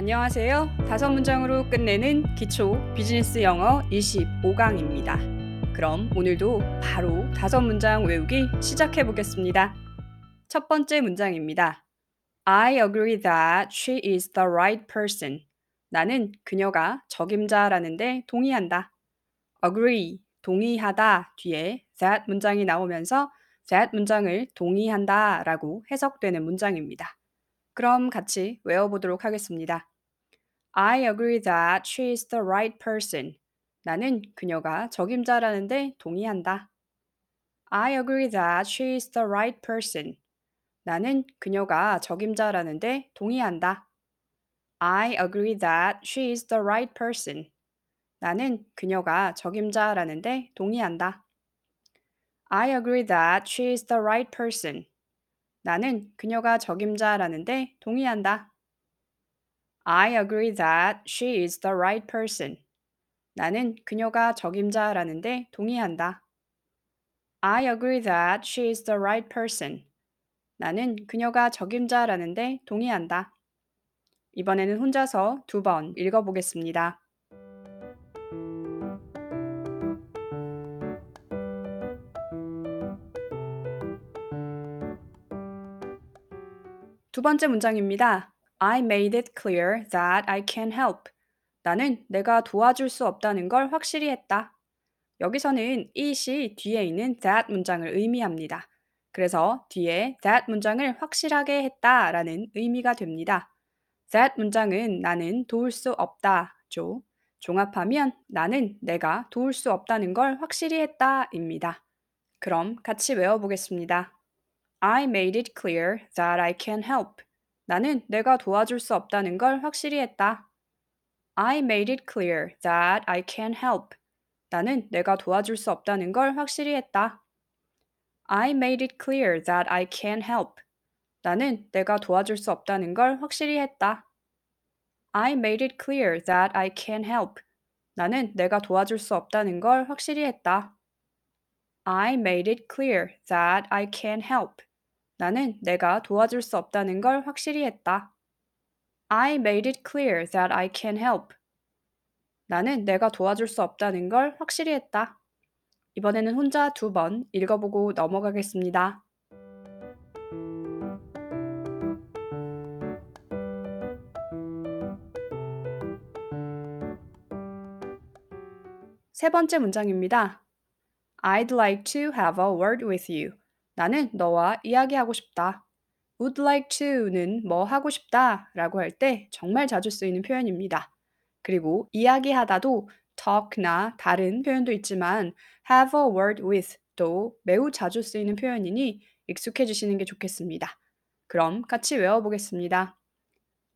안녕하세요. 다섯 문장으로 끝내는 기초 비즈니스 영어 25강입니다. 그럼 오늘도 바로 다섯 문장 외우기 시작해 보겠습니다. 첫 번째 문장입니다. I agree that she is the right person. 나는 그녀가 적임자라는데 동의한다. agree, 동의하다 뒤에 that 문장이 나오면서 that 문장을 동의한다 라고 해석되는 문장입니다. 그럼 같이 외워보도록 하겠습니다. I agree that she is the right person. 나는 그녀가 적임자라는데 동의한다. I agree that she is the right person. 나는 그녀가 적임자라는데 동의한다. I agree that she is the right person. 나는 그녀가 적임자라는데 동의한다. I agree that she is the right person. 나는 그녀가 적임자라는데 동의한다. I agree that she is the right person. 나는 그녀가 적임자라는데 동의한다. I agree that she is the right person. 나는 그녀가 적임자라는데 동의한다. 이번에는 혼자서 두 번 읽어보겠습니다. 두 번째 문장입니다. I made it clear that I can help. 나는 내가 도와줄 수 없다는 걸 확실히 했다. 여기서는 it이 뒤에 있는 that 문장을 의미합니다. 그래서 뒤에 that 문장을 확실하게 했다라는 의미가 됩니다. that 문장은 나는 도울 수 없다죠. 종합하면 나는 내가 도울 수 없다는 걸 확실히 했다입니다. 그럼 같이 외워보겠습니다. I made it clear that I can help. 나는 내가 도와줄 수 없다는 걸 확실히 했다. I made it clear that I can help. 나는 내가 도와줄 수 없다는 걸 확실히 했다. I made it clear that I can help. 나는 내가 도와줄 수 없다는 걸 확실히 했다. I made it clear that I can help. 나는 내가 도와줄 수 없다는 걸 확실히 했다. I made it clear that I can help. 나는 내가 도와줄 수 없다는 걸 확실히 했다. I made it clear that I can help. 나는 내가 도와줄 수 없다는 걸 확실히 했다. 이번에는 혼자 두 번 읽어보고 넘어가겠습니다. 세 번째 문장입니다. I'd like to have a word with you. 나는 너와 이야기하고 싶다. would like to는 뭐 하고 싶다 라고 할 때 정말 자주 쓰이는 표현입니다. 그리고 이야기하다도 talk나 다른 표현도 있지만 have a word with도 매우 자주 쓰이는 표현이니 익숙해지시는 게 좋겠습니다. 그럼 같이 외워보겠습니다.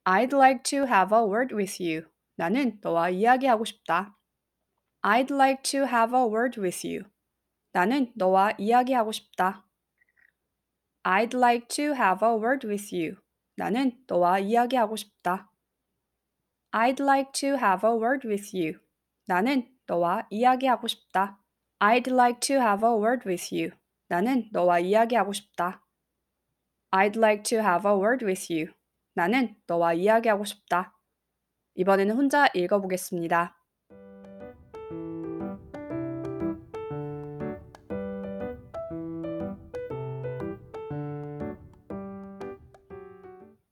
I'd like to have a word with you. 나는 너와 이야기하고 싶다. I'd like to have a word with you. 나는 너와 이야기하고 싶다. I'd like to have a word with you. 나는 너와 이야기하고 싶다. I'd like to have a word with you. 나는 너와 이야기하고 싶다. I'd like to have a word with you. 나는 너와 이야기하고 싶다. I'd like to have a word with you. 나는 너와 이야기하고 싶다. 이번에는 혼자 읽어보겠습니다.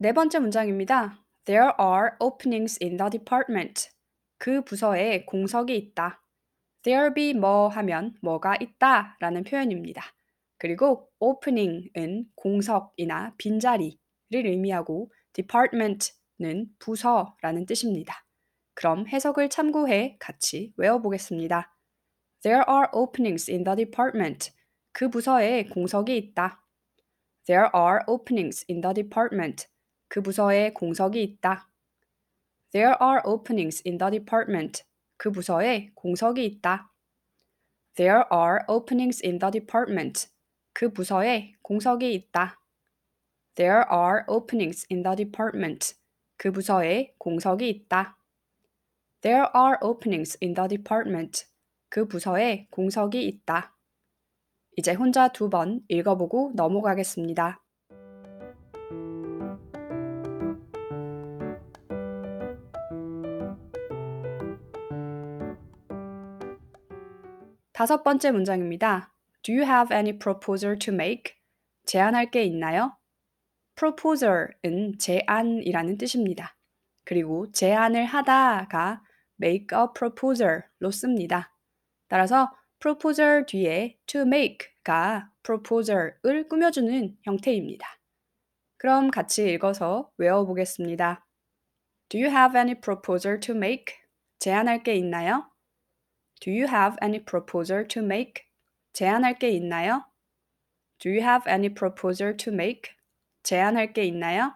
네 번째 문장입니다. There are openings in the department. 그 부서에 공석이 있다. There be 뭐 하면 뭐가 있다 라는 표현입니다. 그리고 opening은 공석이나 빈자리를 의미하고 department는 부서라는 뜻입니다. 그럼 해석을 참고해 같이 외워보겠습니다. There are openings in the department. 그 부서에 공석이 있다. There are openings in the department. 그 부서에 공석이 있다. There are openings in the department. 그 부서에 공석이 있다. There are openings in the department. 그 부서에 공석이 있다. There are openings in the department. 그 부서에 공석이 있다. There are openings in the department. 그 부서에 공석이 있다. 이제 혼자 두 번 읽어보고 넘어가겠습니다. 다섯 번째 문장입니다. Do you have any proposal to make? 제안할 게 있나요? proposal은 제안이라는 뜻입니다. 그리고 제안을 하다가 make a proposal로 씁니다. 따라서 proposal 뒤에 to make가 proposal을 꾸며주는 형태입니다. 그럼 같이 읽어서 외워보겠습니다. Do you have any proposal to make? 제안할 게 있나요? Do you have any proposal to make? 제안할 게 있나요? Do you have any proposal to make? 제안할 게 있나요?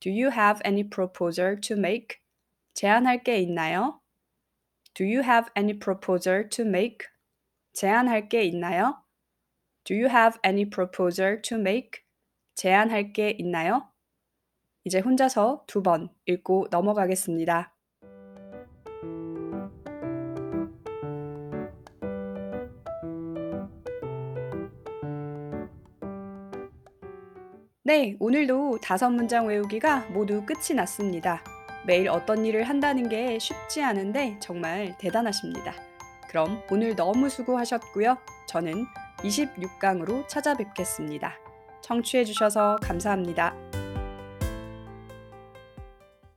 Do you have any proposal to make? 제안할 게 있나요? Do you have any proposal to make? 제안할 게 있나요? Do you have any proposal to make? 제안할 게 있나요? 이제 혼자서 두 번 읽고 넘어가겠습니다. 네, 오늘도 다섯 문장 외우기가 모두 끝이 났습니다. 매일 어떤 일을 한다는 게 쉽지 않은데 정말 대단하십니다. 그럼 오늘 너무 수고하셨고요. 저는 26강으로 찾아뵙겠습니다. 청취해주셔서 감사합니다.